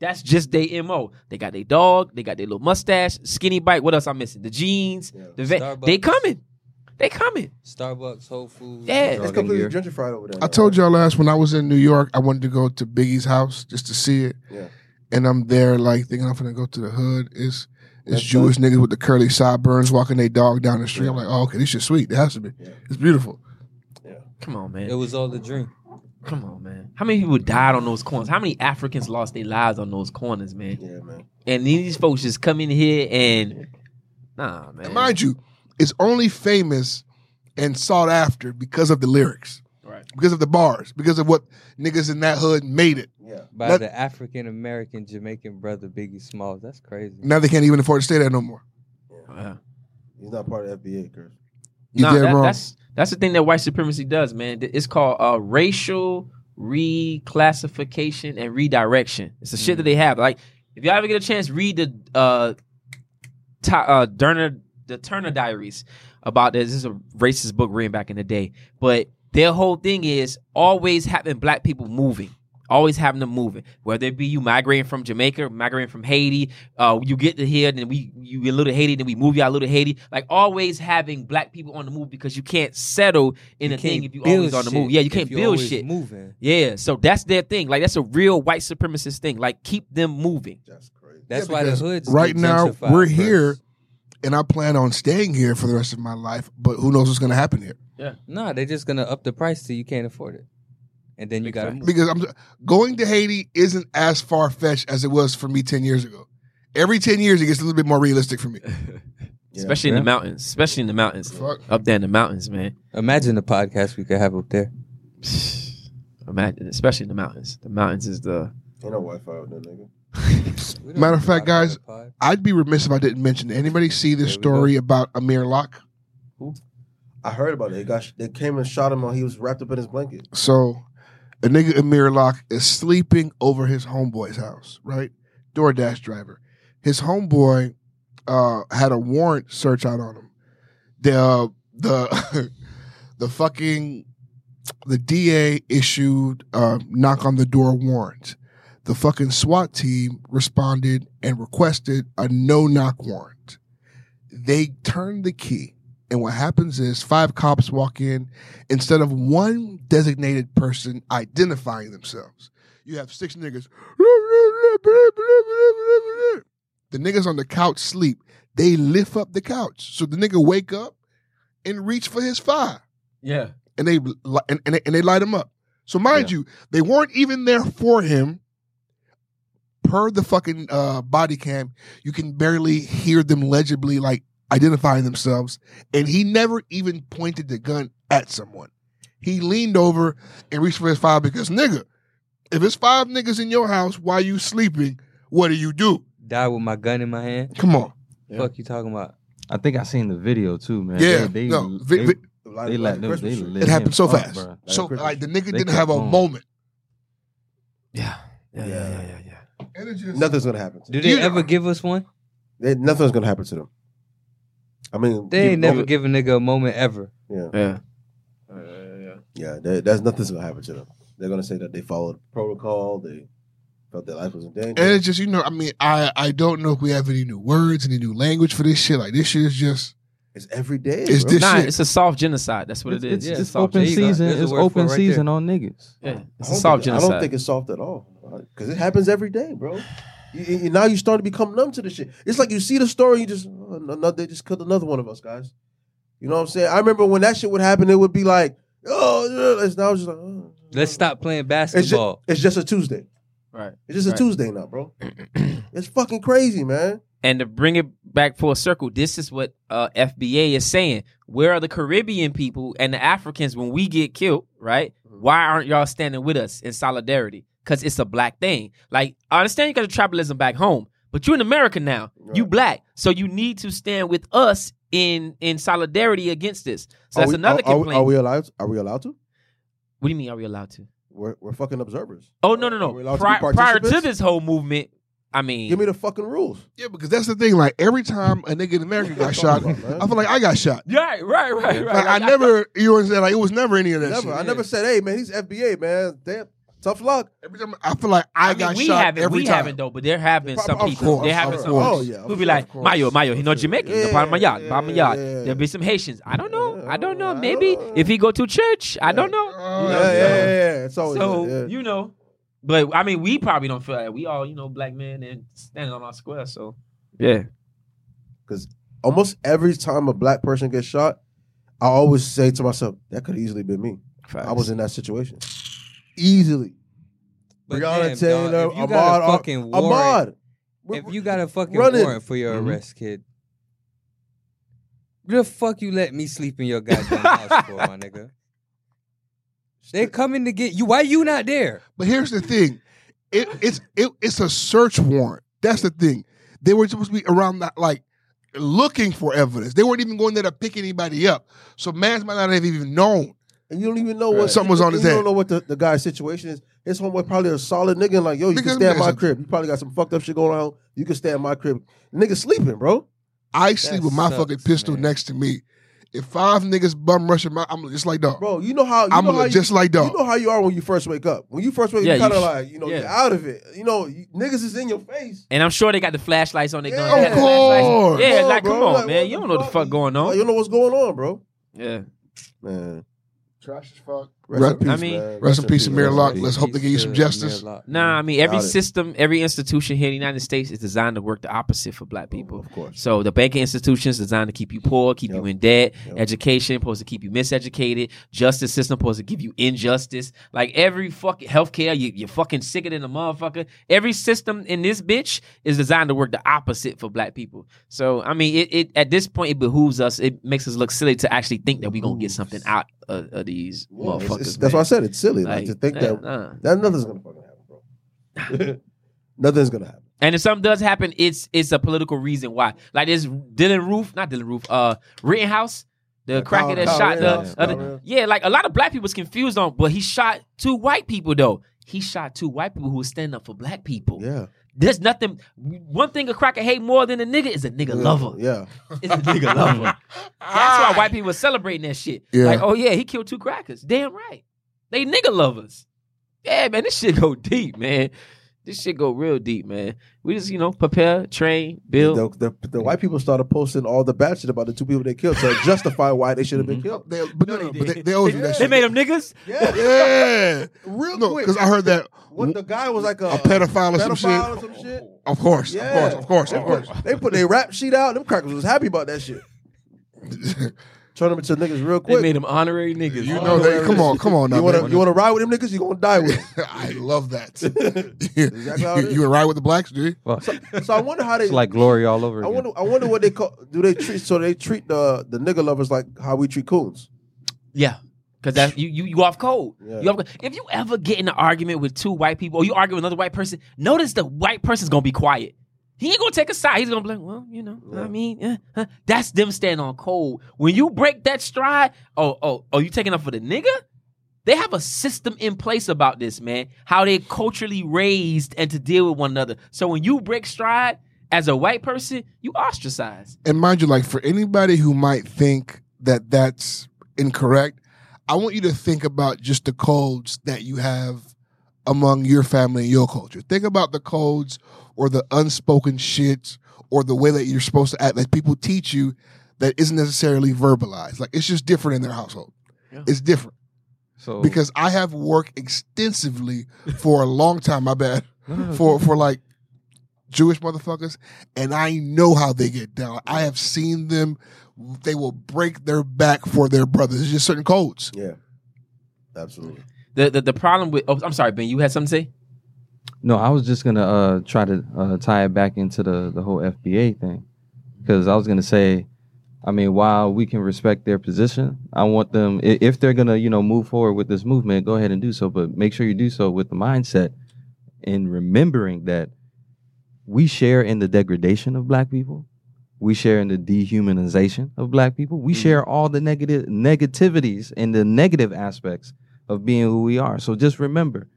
That's just their mo. They got their dog. They got their little mustache, skinny bike. What else I'm missing? The jeans. Yeah. The va- they coming. They coming. Starbucks, Whole Foods. Yeah. It's completely gear. gentrified over there. I told y'all last when I was in New York, I wanted to go to Biggie's house just to see it. Yeah. And I'm there like thinking I'm gonna go to the hood. It's it's That's Jewish niggas with the curly sideburns walking their dog down the street. I'm like, oh, okay, this shit sweet. It has to be. Yeah. It's beautiful. Yeah. Come on, man. It was all a dream. Come on, man. How many people died on those corners? How many Africans lost their lives on those corners, man? Yeah, man. And these folks just come in here and nah, man. And mind you, it's only famous and sought after because of the lyrics, Right. because of the bars, because of what niggas in that hood made it. Yeah. By Let- the African American Jamaican brother Biggie Smalls. That's crazy. Now they can't even afford to stay there no more. Yeah. He's not part of FBA, Chris. You Nah, that- wrong. that's that's the thing that white supremacy does, man. It's called uh, racial reclassification and redirection. It's the shit that they have. Like, if y'all ever get a chance, read the uh, Ti- uh Turner the Turner Diaries about this. This is a racist book written back in the day, but their whole thing is always having black people moving. Always having them moving, whether it be you migrating from Jamaica, migrating from Haiti, uh, you get to here, then we you get a little Haiti, then we move you out a little Haiti. Like always having black people on the move because you can't settle in You a thing if you build always on the move. Yeah, you can't build shit. Moving. Yeah, so that's their thing. Like that's a real white supremacist thing. Like keep them moving. That's crazy. That's Yeah, why the hoods right now we're first. here, and I plan on staying here for the rest of my life. But who knows what's going to happen here? Yeah. Nah, they're just gonna up the price till you can't afford it, and then you gotta Because I'm going to Haiti isn't as far fetched as it was for me ten years ago. Every ten years, it gets a little bit more realistic for me. (laughs) Yeah. especially in the mountains. Especially in the mountains. Fuck. Up there in the mountains, man. Imagine the podcast we could have up there. (sighs) Imagine, especially in the mountains. The mountains is the Ain't no Wi-Fi out there, nigga. (laughs) Matter of fact, guys, about the pod. I'd be remiss if I didn't mention. Anybody see this story about Amir Locke? I heard about it. They got they came and shot him while he was wrapped up in his blanket. So, a nigga Amir Locke is sleeping over his homeboy's house, right? DoorDash driver. His homeboy uh, had a warrant search out on him. The uh, the (laughs) the fucking the DA issued a knock on the door warrant. The fucking SWAT team responded and requested a no knock warrant. They turned the key. And what happens is five cops walk in instead of one designated person identifying themselves. You have six niggas. The niggas on the couch sleep. They lift up the couch. So the nigga wake up and reach for his fire. yeah. and they and, and, they, and they light him up. So mind you, they weren't even there for him. Per the fucking uh, body cam, you can barely hear them legibly like identifying themselves, and he never even pointed the gun at someone. He leaned over and reached for his five because nigga, if it's five niggas in your house while you sleeping, what do you do? Die with my gun in my hand. Come on, Yeah. Fuck you talking about? I think I seen the video too, man. yeah, they, they, no, they, vi- vi- Like, they like let them. They tree. it happened so up, fast. bruh. So like the nigga They didn't have a going. moment. Yeah. Yeah, yeah, yeah, yeah, yeah. And it just- Nothing's gonna happen. To Do them. they You- ever give us one? They- nothing's gonna happen to them. I mean, They ain't never give a nigga a moment ever. Yeah, Yeah. yeah. They, that's nothing's gonna happen to them. They're gonna say that they followed protocol. They felt their life was in danger. And it's just you know, I mean, I I don't know if we have any new words, any new language for this shit. Like this shit is just it's every day. It's bro. this Nah, shit. it's a soft genocide. That's what It's, it it's, is. Yeah, it's soft open There season. There's a It's word for it open right season on niggas. Yeah, I it's a don't soft think- I don't think it's soft at all because it happens every day, bro. You, you- now you start to become numb to the shit. It's like you see the story, you just oh, no, no, they just killed another one of us, guys. You know what I'm saying? I remember when that shit would happen, it would be like, oh, it's now just like, oh, Let's stop playing It's just, basketball. it's just a Tuesday. Right. It's just Right. a Tuesday now, bro. (clears throat) it's fucking crazy, man. And to bring it back full circle, this is what uh, FBA is saying. Where are the Caribbean people and the Africans when we get killed, right? Mm-hmm. Why aren't y'all standing with us in solidarity? Because it's a black thing. Like, I understand you got the tribalism back home, but you're in America now. You black. So you need to stand with us in in solidarity against this. So Are that's we- another are, are, complaint. are we allowed? To, Are we allowed to? what do you mean, are we allowed to? We're, we're fucking observers. Oh, no, no, Are we allowed no. to prior to this whole movement, I mean, Give me the fucking rules. yeah, because that's the thing. Like every time a nigga in America got (laughs) shot, about. I feel like I got shot. right, right, right, right. Like I never, you know what I'm saying? Like it was never any of that Never. shit. I never said, hey, man, he's FBA, man. Damn, tough luck. Every time I feel like I, I mean, got we shot haven't, every we time. haven't though, but there have been some course, people. of there have been course. some Oh, yeah, who of be like, course. Mayo, Mayo, he know Jamaican, Yeah, the part of my yard, yeah, part of my yard. yeah, There'll be some Haitians. I don't know. I don't know. Maybe if he go to church, I don't know. Oh, Yeah, yeah. yeah, yeah, yeah. It's always So you know, but I mean, we probably don't feel that. We all, you know, black men and standing on our square. So yeah, because almost every time a black person gets shot, I always say to myself, that could easily been me. I was in that situation. Easily. But Breonna damn, Taylor, dog, if you got a fucking warrant, Ahmad. if you got a fucking warrant for your Mhm. arrest, kid, the fuck you let me sleep in your goddamn house for, my (laughs) nigga? They coming to get you. Why you not there? But here's the thing, it, it's it, it's a search warrant. That's the thing. They were supposed to be around that like looking for evidence. They weren't even going there to pick anybody up. So mans might not have even known. And you don't even know Right. what Something was on his head. You don't know what the, the guy's situation is. His homeboy probably a solid nigga and like, yo, you Because can stay at my listen. crib. You probably got some fucked up shit going on. You can stay at my crib. Nigga sleeping, bro. I sleep with my sucks, fucking pistol man. next to me. If five niggas bum rushing my, I'm just like dog. Bro, you know how you I'm know how just you, like dog. You know how you are when you first wake up. When you first wake up, Yeah, you kind of like, you know, yeah. you're out of it. You know, you, niggas is in your face. and I'm sure they got the flashlights on their Yeah. guns. Of They got the flashlights. course. Yeah, Come on, like bro. come on, Like, man. You don't know the fuck going on. you don't know what's going on, bro. Yeah. Man. Trash as fuck. Rest Rest- in peace, I mean- man. Rest in peace, Amir man. Locke. Let's hope they give you some justice. Amir Nah, I mean every Got it. system, every institution here in the United States is designed to work the opposite for black oh, people. Of course. So the banking institutions designed to keep you poor, keep Yep. you in debt. Yep. Education supposed to keep you miseducated. Justice system supposed to give you injustice. Like every fucking healthcare, you you're fucking sicker than a motherfucker. Every system in this bitch is designed to work the opposite for black people. So I mean, it, it at this point it behooves us. It makes us look silly to actually think that we're gonna get something out of, of these Yeah, it's- motherfuckers. It's- that's why I said it's silly. Like, Like, to think that nah. that nothing's gonna fucking happen, bro. (laughs) nothing's gonna happen. And if something does happen, it's it's a political reason why. Like this Dylann Roof, not Dylann Roof, uh Rittenhouse, the Yeah, cracker that Kyle shot the Rittenhouse, Rittenhouse. yeah, like a lot of black people people's confused on, but he shot two white people though. He shot two white people who were standing up for black people. Yeah. There's nothing. One thing a cracker hate more than a nigga is a nigga lover. Yeah. (laughs) It's a nigga lover. That's why white people are celebrating that shit. Yeah. Like, oh yeah, he killed two crackers. Damn right. They nigga lovers. Yeah, man, this shit go deep, man. This shit go real deep, man. We just, you know, prepare, train, build. The, the, the white people started posting all the bad shit about the two people they killed to justify why they should have been mm-hmm. killed. They, but no, no, but they, they always do that They made them niggas. Yeah. yeah, Real no, quick. because I heard that What the guy was like a, a pedophile or some shit. or some shit. Of course, Yeah. of course, of course, of course. They put their rap sheet out. Them crackers was happy about that shit. (laughs) turn them into niggas real They quick. made them honorary niggas. You know they. Come on, come on now. you want to you want to ride with them niggas? You gonna die with them. (laughs) I love that. (laughs) Exactly how it you, is. you would ride with the blacks, dude. Fuck. So, so I wonder how they It's like glory all over I again. wonder. I wonder what they call. Do they treat? So they treat the the nigga lovers like how we treat coons. Yeah. Cause that's you you you off code. Yeah. You off, if you ever get in an argument with two white people or you argue with another white person, notice the white person's gonna be quiet. He ain't gonna take a side. He's gonna be like, well, you know, I mean, that's them standing on code. When you break that stride, oh, oh, oh, you taking up for the nigga? They have a system in place about this, man. How they culturally raised and to deal with one another. So when you break stride as a white person, you ostracize. And mind you, like for anybody who might think that that's incorrect, I want you to think about just the codes that you have among your family and your culture. Think about the codes or the unspoken shit or the way that you're supposed to act that people teach you that isn't necessarily verbalized. Like it's just different in their household. Yeah. It's different so because I have worked extensively (laughs) for a long time. My bad for for like Jewish motherfuckers, and I know how they get down. I have seen them; they will break their back for their brothers. It's just certain codes. Yeah, absolutely. The, the the problem with oh, I'm sorry, Ben, you had something to say? No, I was just gonna uh, try to uh, tie it back into the the whole FBA thing. Because I was gonna say, I mean, while we can respect their position, I want them if they're gonna you know move forward with this movement, go ahead and do so, but make sure you do so with the mindset and remembering that we share in the degradation of Black people, we share in the dehumanization of Black people, we share all the negative negativities and the negative aspects of being who we are. So just remember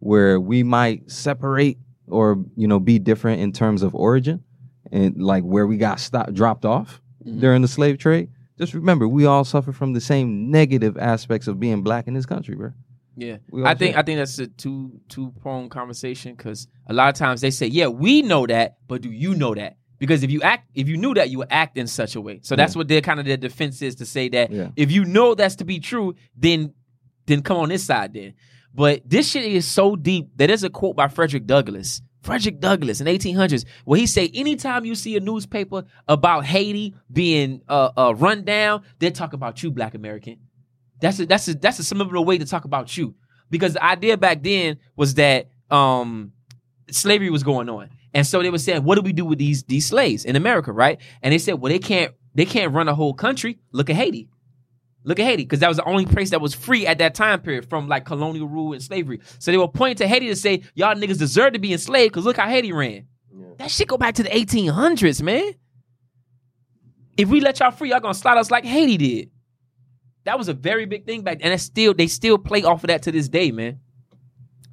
where we might separate or you know be different in terms of origin and like where we got stopped dropped off mm-hmm. during the slave trade just remember we all suffer from the same negative aspects of being black in this country bro Yeah, I think share. I think that's a two two prong conversation because a lot of times they say, "Yeah, we know that, but do you know that?" Because if you act, if you knew that, you would act in such a way. So that's what their kind of their defense is to say that Yeah. if you know that's to be true, then then come on this side then. But this shit is so deep that there's a quote by Frederick Douglass. Frederick Douglass in 1800s, where he say, anytime you see a newspaper about Haiti being uh, uh, run down, they talk about you, Black American. That's a, that's a, that's a similar way to talk about you because the idea back then was that um, slavery was going on, and so they were saying, "What do we do with these these slaves in America?" Right? And they said, "Well, they can't they can't run a whole country. Look at Haiti. Look at Haiti, because that was the only place that was free at that time period from like colonial rule and slavery. So they were pointing to Haiti to say, "Y'all niggas deserve to be enslaved because look how Haiti ran." That shit go back to the 1800s, man. If we let y'all free, y'all gonna slide us like Haiti did. That was a very big thing back, and it's still they still play off of that to this day, man.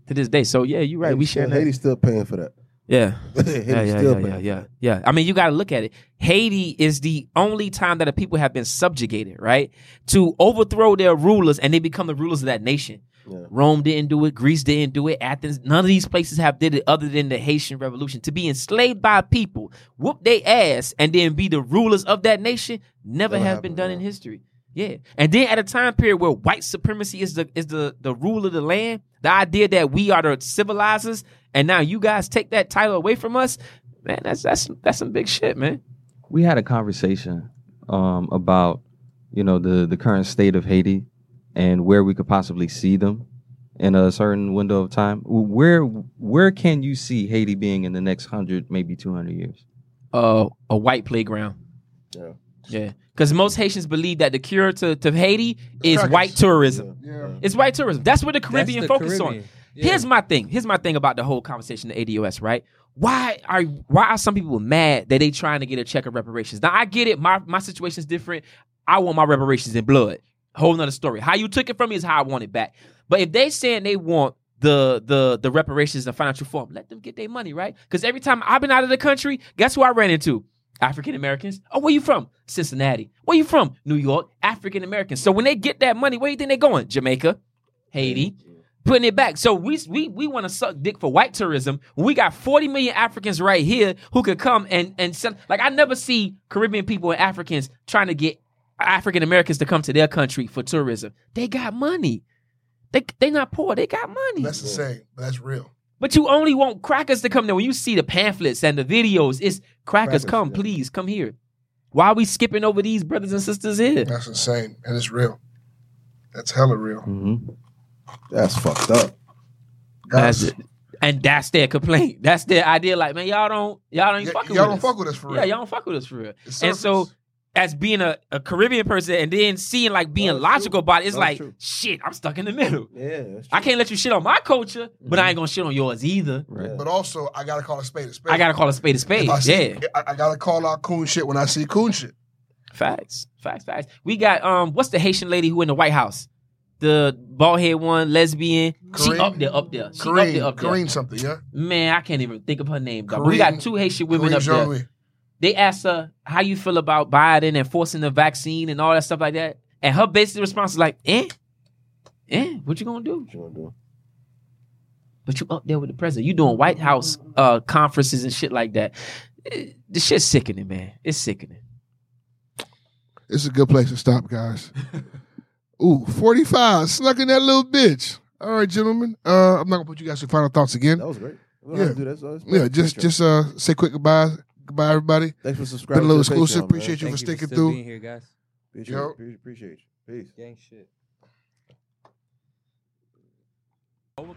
To this day. So yeah, you're right. we share that. Haiti's still paying for that. (laughs) Yeah. Yeah, yeah, yeah, yeah, yeah, yeah. I mean, you got to look at it. Haiti is the only time that the people have been subjugated, right, to overthrow their rulers, and they become the rulers of that nation. Yeah. Rome didn't do it. Greece didn't do it. Athens, none of these places have did it other than the Haitian Revolution. To be enslaved by people, whoop their ass, and then be the rulers of that nation, never, has been done in history. Yeah, and then at a time period where white supremacy is the is the the rule of the land, the idea that we are the civilizers, and now you guys take that title away from us, man, that's that's that's some big shit, man. we had a conversation um, about you know the the current state of Haiti and where we could possibly see them in a certain window of time. Where where can you see Haiti being in the next hundred, maybe two hundred years? Uh, a white playground. Yeah. Yeah, because most Haitians believe that the cure to, to Haiti is Crackers. white tourism. Yeah. It's white tourism. That's what the Caribbean the focus on. Yeah. Here's my thing. Here's my thing about the whole conversation, the ADOS, right? Why are why are some people mad that they trying to get a check of reparations? Now I get it. My my situation is different. I want my reparations in blood. Whole nother story. How you took it from me is how I want it back. But if they saying they want the the the reparations in financial form, let them get their money, right? Because every time I've been out of the country, guess who I ran into? African Americans. Oh, where you from? Cincinnati. Where you from? New York. African Americans. So when they get that money, where you think they're going? Jamaica, Haiti, putting it back. So we we we want to suck dick for white tourism. We got 40 million Africans right here who could come and and send, like I never see Caribbean people and Africans trying to get African Americans to come to their country for tourism. They got money. They they not poor. They got money. That's the same, that's real. But you only want crackers to come there. When you see the pamphlets and the videos, it's crackers, Crackers, come, yeah. please, come here. Why are we skipping over these brothers and sisters here? That's insane, and it's real. That's hella real. Mm-hmm. That's fucked up. Guys, That's it. And that's their complaint. That's their idea. Like, man, y'all don't, y'all don't y- even fucking y'all with don't us. fuck with us for real. Yeah, y'all don't fuck with us for real. It's And so, surface. As being a, a Caribbean person and then seeing like being That's logical about it, it's That's like, true. shit, I'm stuck in the middle. Yeah, I can't let you shit on my culture, but I ain't gonna shit on yours either. Right. but also I gotta call a spade a spade. I gotta call a spade a spade. I see, Yeah. I, I gotta call out coon shit when I see coon shit. Facts. Facts, facts. We got um what's the Haitian lady who in the White House? The bald head one, lesbian. She up there, up there. She up there, up there. Karine something, yeah. Man, I can't even think of her name. dog. But we got two Haitian women Karine up there. Jean-Louis. They asked her how you feel about Biden and forcing the vaccine and all that stuff like that. And her basic response is like, eh? Eh? What you gonna do? What you gonna do? But you up there with the president. You doing White House uh conferences and shit like that. Eh, The shit's sickening, man. It's sickening. It's a good place to stop, guys. (laughs) Ooh, 45. Snuck in that little bitch. All right, gentlemen. Uh, I'm not gonna put you guys to final thoughts again. That was great. We don't Yeah. have to do that. So Yeah, just just uh say quick goodbye. Goodbye, everybody. thanks for subscribing. Been a little exclusive. Patreon, man. Appreciate you Thank for you sticking still through. being here, guys. Appreciate, Yo. you. appreciate you. Peace. Gang shit. Over